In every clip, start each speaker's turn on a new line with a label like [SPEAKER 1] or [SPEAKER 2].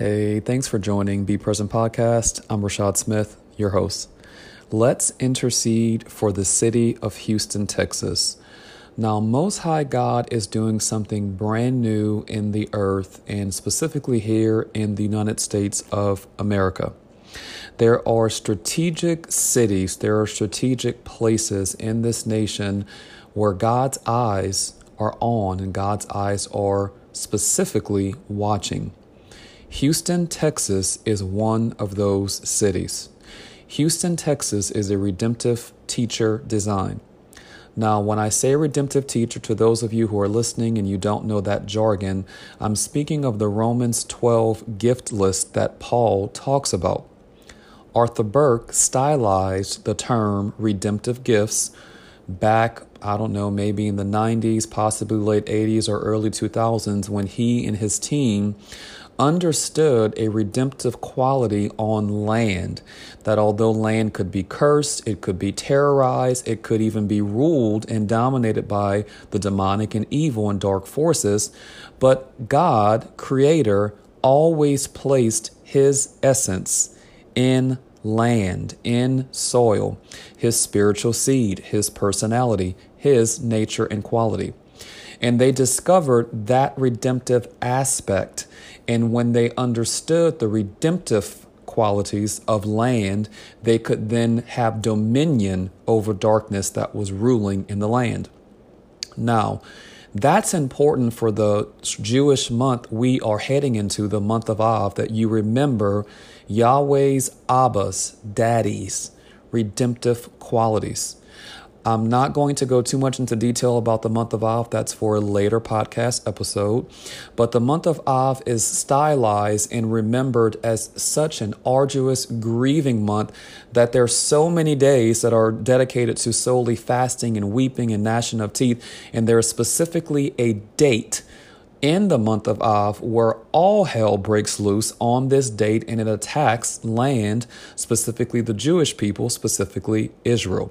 [SPEAKER 1] Hey, thanks for joining Be Present Podcast. I'm Rashad Smith, your host. Let's intercede for the city of Houston, Texas. Now, Most High God is doing something brand new in the earth and specifically here in the United States of America. There are strategic cities, there are strategic places in this nation where God's eyes are on and God's eyes are specifically watching. Houston, Texas is one of those cities. Houston, Texas is a redemptive teacher design. Now, when I say redemptive teacher, to those of you who are listening and you don't know that jargon, I'm speaking of the Romans 12 gift list that Paul talks about. Arthur Burk stylized the term redemptive gifts back, I don't know, maybe in the 90s, possibly late 80s or early 2000s when he and his team understood a redemptive quality on land. That although land could be cursed, it could be terrorized, it could even be ruled and dominated by the demonic and evil and dark forces, but God, Creator, always placed His essence in land, in soil, His spiritual seed, His personality, His nature and quality. And they discovered that redemptive aspect and when they understood the redemptive qualities of land, they could then have dominion over darkness that was ruling in the land. Now, that's important for the Jewish month we are heading into, the month of Av, that you remember Yahweh's Abba's, daddies, redemptive qualities. I'm not going to go too much into detail about the month of Av. That's for a later podcast episode. But the month of Av is stylized and remembered as such an arduous, grieving month that there's so many days that are dedicated to solely fasting and weeping and gnashing of teeth. And there is specifically a date in the month of Av where all hell breaks loose on this date and it attacks land, specifically the Jewish people, specifically Israel.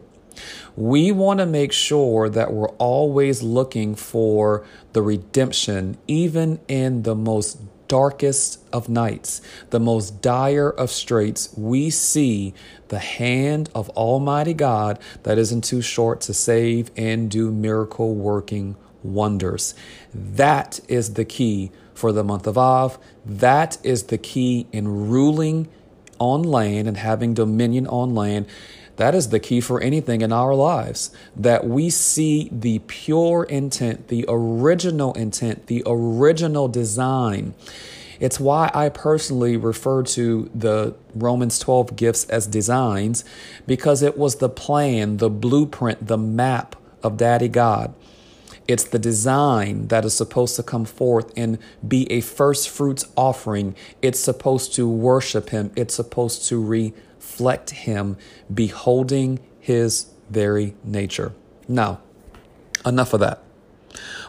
[SPEAKER 1] We want to make sure that we're always looking for the redemption, even in the most darkest of nights, the most dire of straits, we see the hand of Almighty God that isn't too short to save and do miracle working wonders. That is the key for the month of Av. That is the key in ruling on land and having dominion on land. That is the key for anything in our lives that we see the pure intent, the original intent, the original design. It's why I personally refer to the Romans 12 gifts as designs because it was the plan, the blueprint, the map of Daddy God. It's the design that is supposed to come forth and be a first fruits offering. It's supposed to worship Him. It's supposed to re reflect Him, beholding His very nature. Now, enough of that.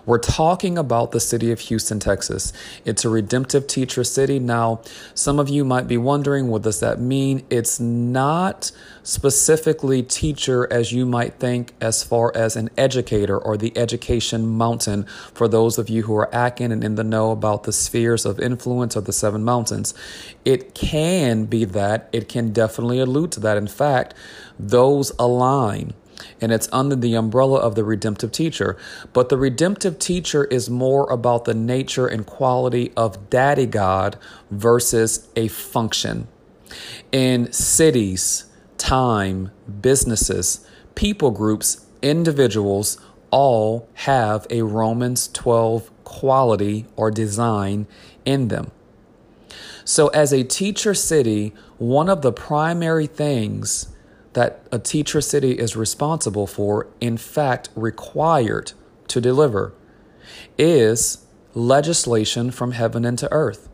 [SPEAKER 1] We're talking about the city of Houston, Texas. It's a redemptive teacher city. Now, some of you might be wondering, what does that mean? It's not specifically teacher as you might think, as far as an educator or the education mountain for those of you who are acting and in the know about the spheres of influence of the seven mountains. It can be that, it can definitely allude to that. In fact, those align and it's under the umbrella of the redemptive teacher. But the redemptive teacher is more about the nature and quality of Daddy God versus a function. In cities, time, businesses, people groups, individuals all have a Romans 12 quality or design in them. So, as a teacher city, one of the primary things that a teacher city is responsible for, in fact, required to deliver, is legislation from heaven into earth.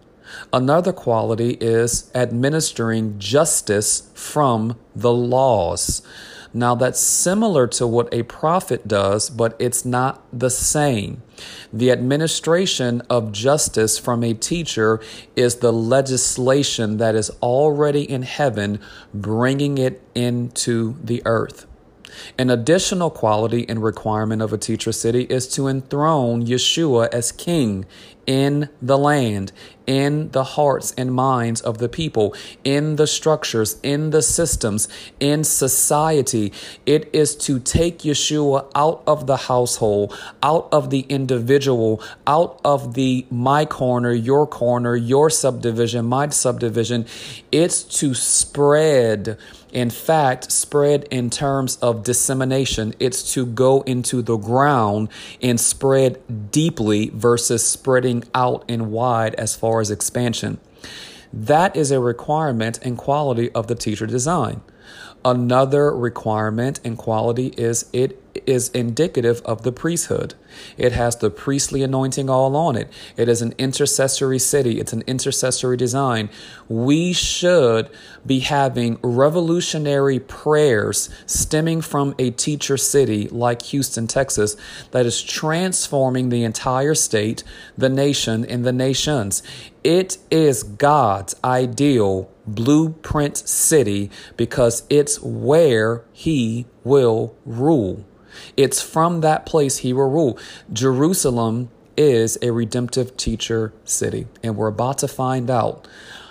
[SPEAKER 1] Another quality is administering justice from the laws. Now, that's similar to what a prophet does, but it's not the same. The administration of justice from a teacher is the legislation that is already in heaven, bringing it into the earth. An additional quality and requirement of a teacher city is to enthrone Yeshua as king in the land, in the hearts and minds of the people, in the structures, in the systems, in society. It is to take Yeshua out of the household, out of the individual, out of the my corner, your corner, your subdivision, my subdivision. It's to spread in fact, spread in terms of dissemination, it's to go into the ground and spread deeply versus spreading out and wide as far as expansion. That is a requirement and quality of the teacher design. Another requirement and quality is it is indicative of the priesthood. It has the priestly anointing all on it. It is an intercessory city, it's an intercessory design. We should be having revolutionary prayers stemming from a teacher city like Houston, Texas, that is transforming the entire state, the nation, and the nations. It is God's ideal blueprint city because it's where He will rule. It's from that place he will rule. Jerusalem is a redemptive teacher city, and we're about to find out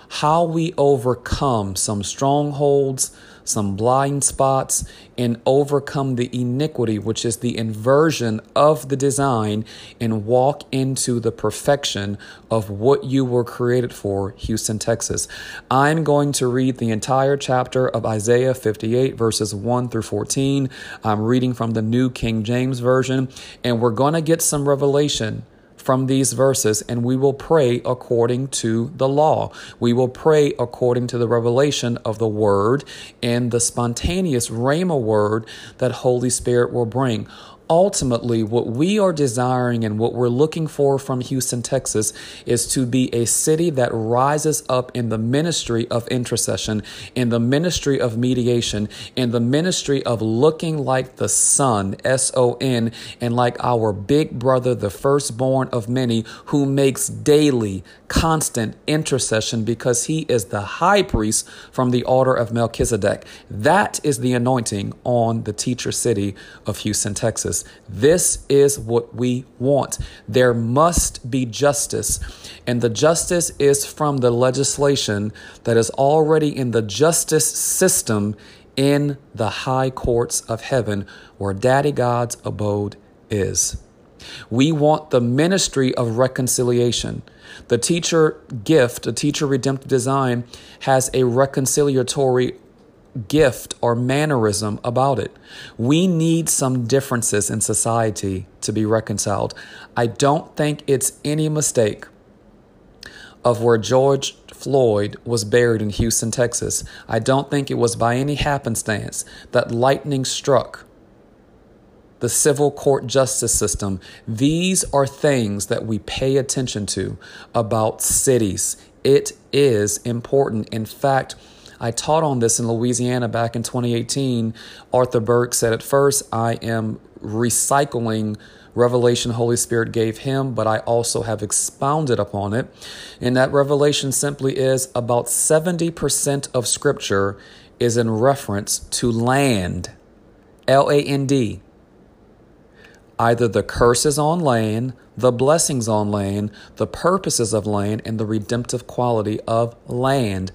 [SPEAKER 1] how we overcome some strongholds, some blind spots, and overcome the iniquity, which is the inversion of the design, and walk into the perfection of what you were created for, Houston, Texas. I'm going to read the entire chapter of Isaiah 58, verses 1 through 14. I'm reading from the New King James Version, and we're going to get some revelation from these verses and we will pray according to the law. We will pray according to the revelation of the word and the spontaneous Rhema word that Holy Spirit will bring ultimately, what we are desiring and what we're looking for from Houston, Texas, is to be a city that rises up in the ministry of intercession, in the ministry of mediation, in the ministry of looking like the Son, S O N, and like our big brother, the firstborn of many, who makes daily, constant intercession because he is the high priest from the order of Melchizedek. That is the anointing on the teacher city of Houston, Texas justice. This is what we want. There must be justice. And the justice is from the legislation that is already in the justice system in the high courts of heaven where Daddy God's abode is. We want the ministry of reconciliation. The teacher gift, the teacher redemptive design, has a reconciliatory gift or mannerism about it. We need some differences in society to be reconciled. I don't think it's any mistake of where George Floyd was buried in Houston, Texas. I don't think it was by any happenstance that lightning struck the civil court justice system. These are things that we pay attention to about cities. It is important. In fact, I taught on this in Louisiana back in 2018. Arthur Burk said at first, I am recycling revelation Holy Spirit gave him, but I also have expounded upon it. And that revelation simply is about 70% of scripture is in reference to land, L A N D. Either the curses on land, the blessings on land, the purposes of land, and the redemptive quality of land.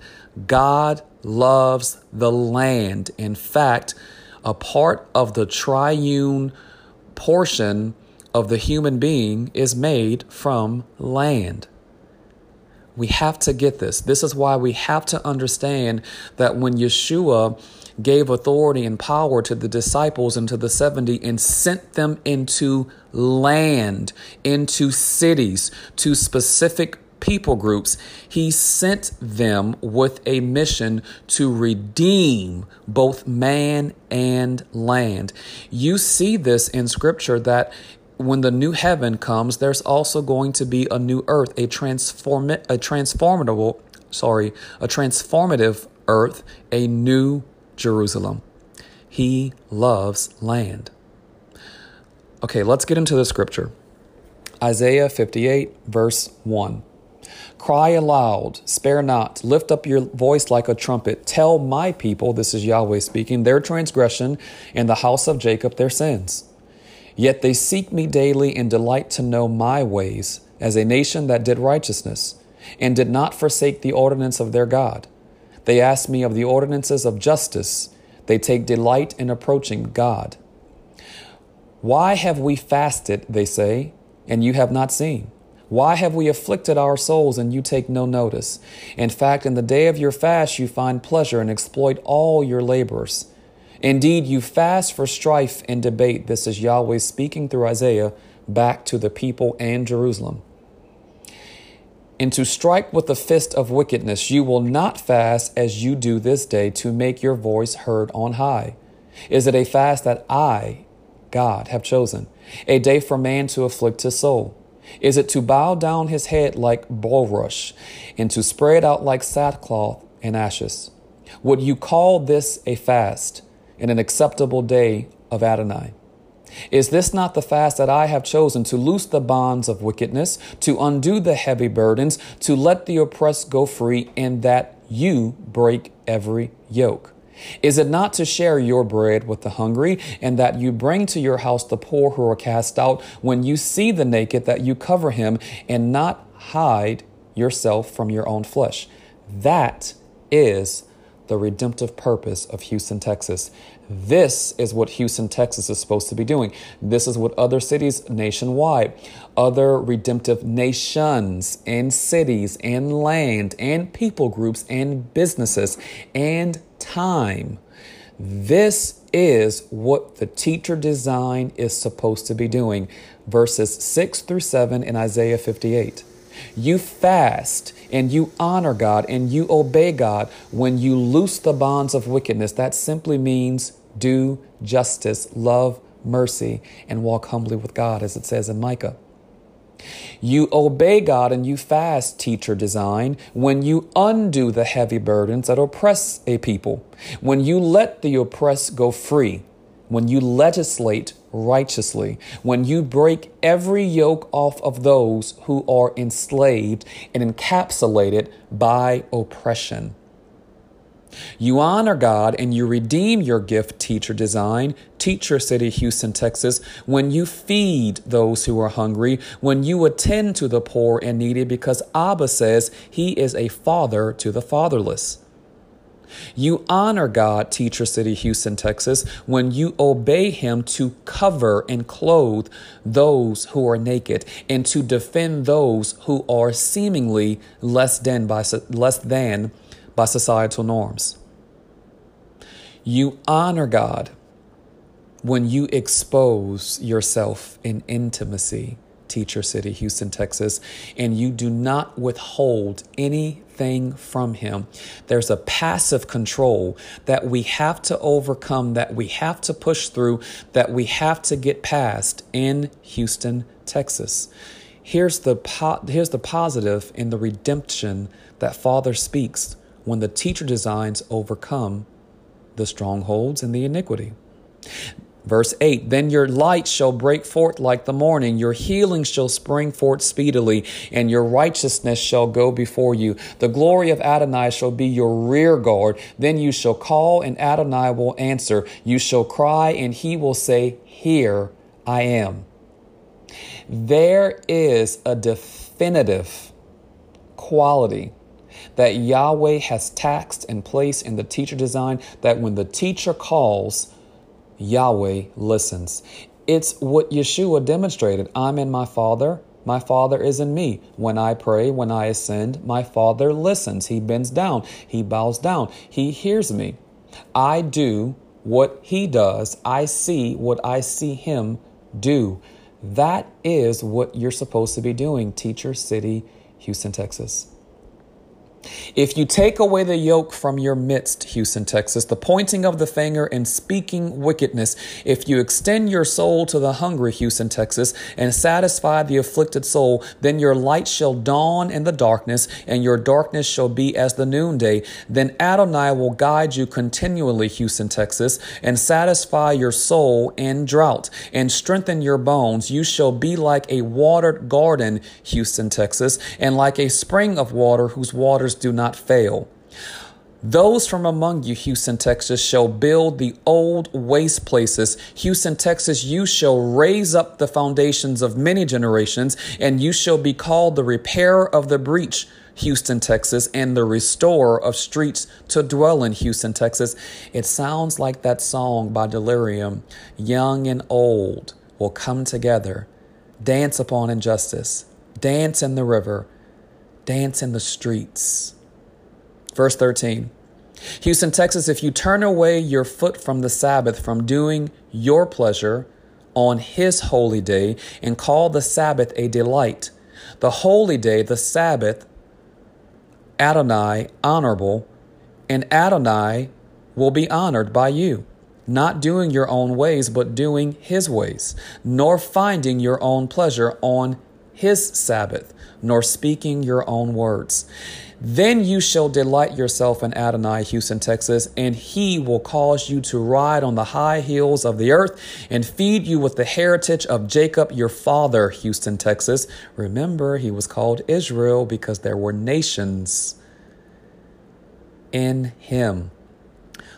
[SPEAKER 1] God loves the land. In fact, a part of the triune portion of the human being is made from land. We have to get this. This is why we have to understand that when Yeshua gave authority and power to the disciples and to the 70 and sent them into land, into cities, to specific people groups, he sent them with a mission to redeem both man and land. You see this in scripture that when the new heaven comes, there's also going to be a new earth, a transform a transformable, sorry, a transformative earth, a new Jerusalem. He loves land. Okay, let's get into the scripture. Isaiah 58, verse 1. Cry aloud, spare not, lift up your voice like a trumpet. Tell my people, this is Yahweh speaking, their transgression, and the house of Jacob their sins. Yet they seek me daily and delight to know my ways. as a nation that did righteousness, and did not forsake the ordinance of their God. They ask me of the ordinances of justice. They take delight in approaching God. Why have we fasted, they say, and you have not seen? Why have we afflicted our souls and you take no notice? In fact, in the day of your fast, you find pleasure and exploit all your labors. Indeed, you fast for strife and debate. This is Yahweh speaking through Isaiah back to the people and Jerusalem. And to strike with the fist of wickedness, you will not fast as you do this day to make your voice heard on high. Is it a fast that I, God, have chosen? A day for man to afflict his soul? Is it to bow down his head like bulrush and to spread out like sackcloth and ashes? Would you call this a fast and an acceptable day of Adonai? Is this not the fast that I have chosen to loose the bonds of wickedness, to undo the heavy burdens, to let the oppressed go free, and that you break every yoke? Is it not to share your bread with the hungry, and that you bring to your house the poor who are cast out, when you see the naked, that you cover him, and not hide yourself from your own flesh? That is the redemptive purpose of Houston, Texas. This is what Houston, Texas is supposed to be doing. This is what other cities nationwide, other redemptive nations and cities and land and people groups and businesses and time. This is what the teacher design is supposed to be doing. Verses 6 through 7 in Isaiah 58. You fast and you honor God and you obey God when you loose the bonds of wickedness. That simply means do justice, love mercy, and walk humbly with God, as it says in Micah. You obey God and you fast, teacher design, when you undo the heavy burdens that oppress a people, when you let the oppressed go free, when you legislate righteously, when you break every yoke off of those who are enslaved and encapsulated by oppression. You honor God and you redeem your gift, Teacher Design, Teacher City, Houston, Texas, when you feed those who are hungry, when you attend to the poor and needy, because Abba says he is a father to the fatherless. You honor God, Teacher City, Houston, Texas, when you obey Him to cover and clothe those who are naked and to defend those who are seemingly less than by, less than by societal norms. You honor God when you expose yourself in intimacy, Teacher City, Houston, Texas, and you do not withhold anything from Him. There's a passive control that we have to overcome, that we have to push through, that we have to get past in Houston, Texas. Here's the, po- here's the positive in the redemption that Father speaks when the teacher designs overcome the strongholds and the iniquity. Verse 8 Then your light shall break forth like the morning, your healing shall spring forth speedily, and your righteousness shall go before you. The glory of Adonai shall be your rear guard. Then you shall call, and Adonai will answer. You shall cry, and he will say, Here I am. There is a definitive quality that Yahweh has taxed and placed in the teacher design that when the teacher calls, Yahweh listens. It's what Yeshua demonstrated. I'm in my Father. My Father is in me. When I pray, when I ascend, my Father listens. He bends down. He bows down. He hears me. I do what He does. I see what I see Him do. That is what you're supposed to be doing, Teacher City, Houston, Texas. If you take away the yoke from your midst, Houston, Texas, the pointing of the finger and speaking wickedness, if you extend your soul to the hungry, Houston, Texas, and satisfy the afflicted soul, then your light shall dawn in the darkness, and your darkness shall be as the noonday. Then Adonai will guide you continually, Houston, Texas, and satisfy your soul in drought, and strengthen your bones. You shall be like a watered garden, Houston, Texas, and like a spring of water whose waters do not fail. Those from among you, Houston, Texas, shall build the old waste places. Houston, Texas, you shall raise up the foundations of many generations, and you shall be called the repairer of the breach. Houston, Texas, and the restorer of streets to dwell in Houston, Texas. It sounds like that song by Delirious Young and old will come together, dance upon injustice, dance in the river, dance in the streets. Verse 13 Houston, Texas, if you turn away your foot from the Sabbath, from doing your pleasure on his holy day, and call the Sabbath a delight, the holy day, the Sabbath, Adonai, honorable, and Adonai will be honored by you not doing your own ways, but doing his ways, nor finding your own pleasure on his Sabbath, nor speaking your own words. Then you shall delight yourself in Adonai, Houston, Texas, and he will cause you to ride on the high hills of the earth and feed you with the heritage of Jacob, your father, Houston, Texas. Remember, he was called Israel because there were nations in him.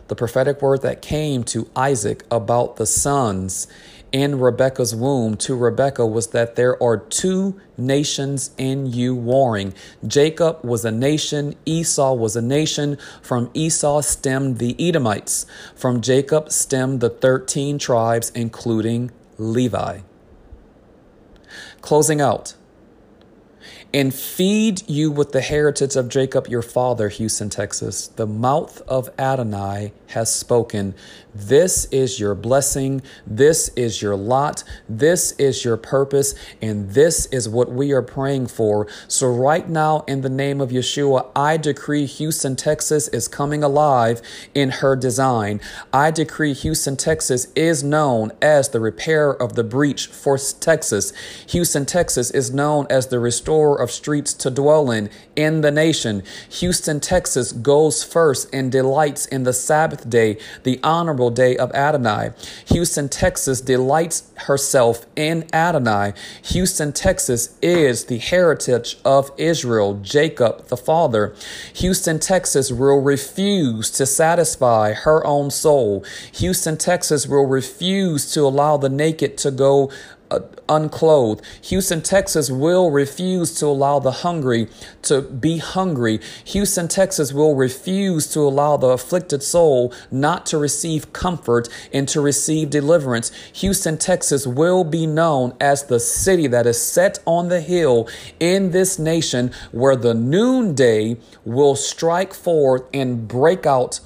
[SPEAKER 1] The prophetic word that came to Isaac about the sons in Rebekah's womb to Rebekah was that there are two nations in you warring. Jacob was a nation, Esau was a nation. From Esau stemmed the Edomites. From Jacob stemmed the 13 tribes, including Levi. Closing out, and feed you with the heritage of Jacob your father, Houston, Texas. The mouth of Adonai has spoken. This is your blessing. This is your lot. This is your purpose. And this is what we are praying for. So, right now, in the name of Yeshua, I decree Houston, Texas is coming alive in her design. I decree Houston, Texas is known as the repairer of the breach for Texas. Houston, Texas is known as the restorer of streets to dwell in in the nation. Houston, Texas goes first and delights in the Sabbath day, the honorable day of Adonai. Houston, Texas delights herself in Adonai. Houston, Texas is the heritage of Israel, Jacob the father. Houston, Texas will refuse to satisfy her own soul. Houston, Texas will refuse to allow the naked to go Uh, unclothed. Houston, Texas will refuse to allow the hungry to be hungry. Houston, Texas will refuse to allow the afflicted soul not to receive comfort and to receive deliverance. Houston, Texas will be known as the city that is set on the hill in this nation where the noonday will strike forth and break out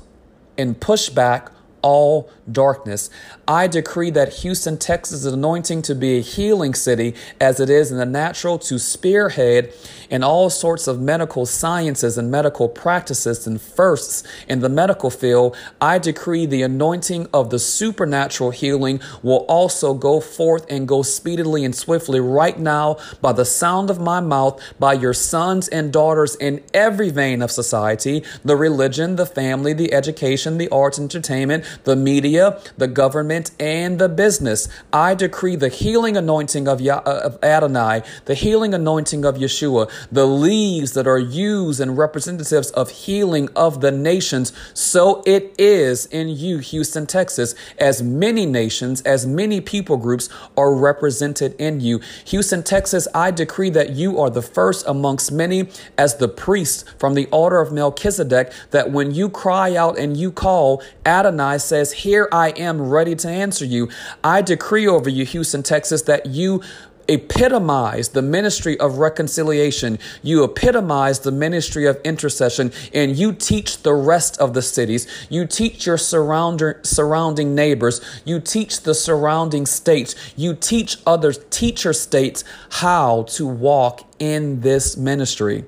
[SPEAKER 1] and push back all darkness. I decree that Houston, Texas is anointing to be a healing city as it is in the natural to spearhead in all sorts of medical sciences and medical practices and firsts in the medical field. I decree the anointing of the supernatural healing will also go forth and go speedily and swiftly right now by the sound of my mouth, by your sons and daughters in every vein of society the religion, the family, the education, the arts, entertainment, the media, the government, and the business. I decree the healing anointing of, Yah- uh, of Adonai, the healing anointing of Yeshua, the leaves that are used and representatives of healing of the nations. So it is in you, Houston, Texas, as many nations, as many people groups are represented in you. Houston, Texas, I decree that you are the first amongst many as the priest from the order of Melchizedek, that when you cry out and you call, Adonai says, Here I am ready to answer you. I decree over you, Houston, Texas, that you epitomize the ministry of reconciliation. You epitomize the ministry of intercession and you teach the rest of the cities. You teach your surrounding neighbors. You teach the surrounding states. You teach other teacher states how to walk in this ministry.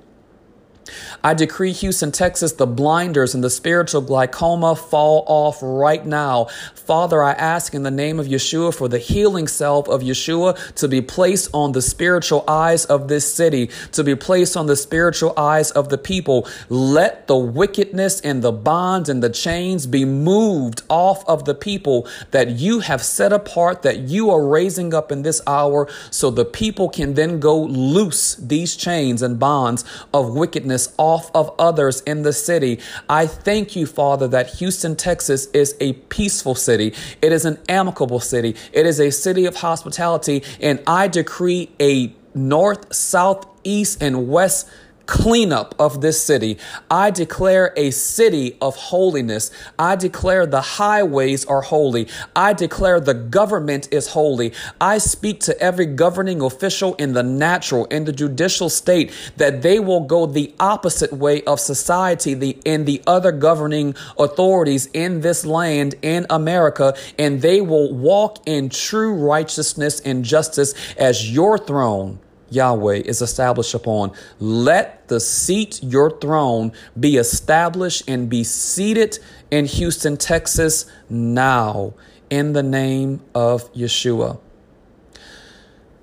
[SPEAKER 1] I decree Houston, Texas, the blinders and the spiritual glaucoma fall off right now. Father, I ask in the name of Yeshua for the healing self of Yeshua to be placed on the spiritual eyes of this city, to be placed on the spiritual eyes of the people. Let the wickedness and the bonds and the chains be moved off of the people that you have set apart, that you are raising up in this hour, so the people can then go loose these chains and bonds of wickedness business off of others in the city. I thank you, Father, that Houston, Texas is a peaceful city. It is an amicable city. It is a city of hospitality. And I decree a north, south, east, and west cleanup of this city. I declare a city of holiness. I declare the highways are holy. I declare the government is holy. I speak to every governing official in the natural, in the judicial state, that they will go the opposite way of society, the in the other governing authorities in this land, in America, and they will walk in true righteousness and justice as your throne Yahweh is established upon. Let the seat, your throne, be established and be seated in Houston, Texas now in the name of Yeshua.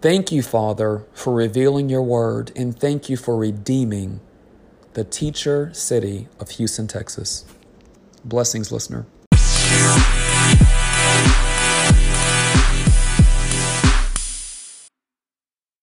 [SPEAKER 1] Thank you, Father, for revealing your word, and thank you for redeeming the teacher city of Houston, Texas. Blessings, listener.